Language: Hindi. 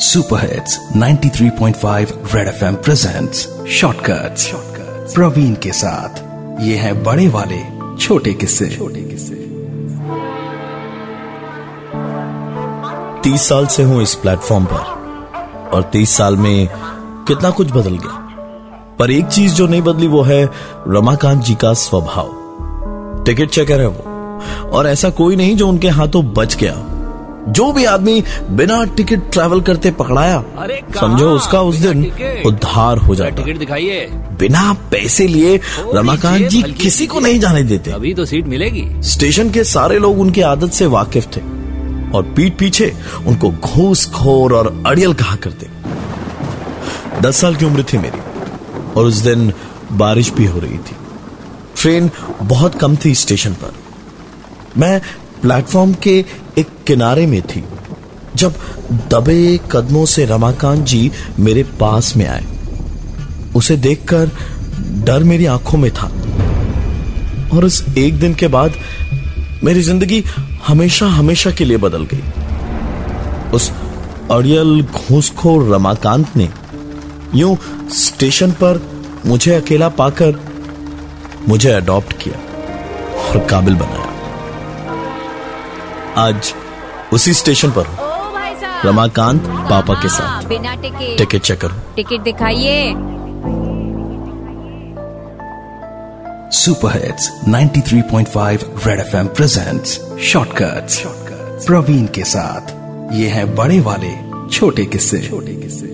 Super hits 93.5 red FM presents shortcuts Praveen के साथ। ये है बड़े वाले छोटे किस्से। छोटे किस्से। तीस साल से हूँ इस प्लेटफॉर्म पर और तीस साल में कितना कुछ बदल गया। पर एक चीज़ जो नहीं बदली वो है रमाकांत जी का स्वभाव। टिकट चेकर है वो। और ऐसा कोई नहीं जो उनके हाथों बच गया जो भी आदमी बिना टिकट ट्रैवल करते पकड़ाया समझो उसका उस दिन उद्धार हो जाता। टिकट दिखाइए। बिना पैसे लिए रमाकांत जी किसी को नहीं जाने देते। अभी तो सीट मिलेगी। स्टेशन के सारे लोग उनकी आदत से वाकिफ थे और पीठ पीछे उनको घूसखोर और अड़ियल कहा करते। दस साल की उम्र थी मेरी और उस दिन बारिश भी हो रही थी। ट्रेन बहुत कम थी स्टेशन पर। मैं प्लेटफॉर्म के एक किनारे में थी, जब दबे कदमों से रमाकांत जी मेरे पास में आए। उसे देखकर डर मेरी आँखों में था। और उस एक दिन के बाद मेरी ज़िंदगी हमेशा हमेशा के लिए बदल गई। उस अड़ियल घूसखोर रमाकांत ने यूँ स्टेशन पर मुझे अकेला पाकर मुझे अडॉप्ट किया और काबिल बनाया। आज उसी स्टेशन पर हूँ। ओ भाई साहब। रमाकांत पापा के साथ। बिना टिकट। टिकट चेक करो। टिकट दिखाइए। Super hits 93.5 red FM presents shortcuts Praveen के साथ। ये है बड़े वाले छोटे किस्से। छोटे किस्से।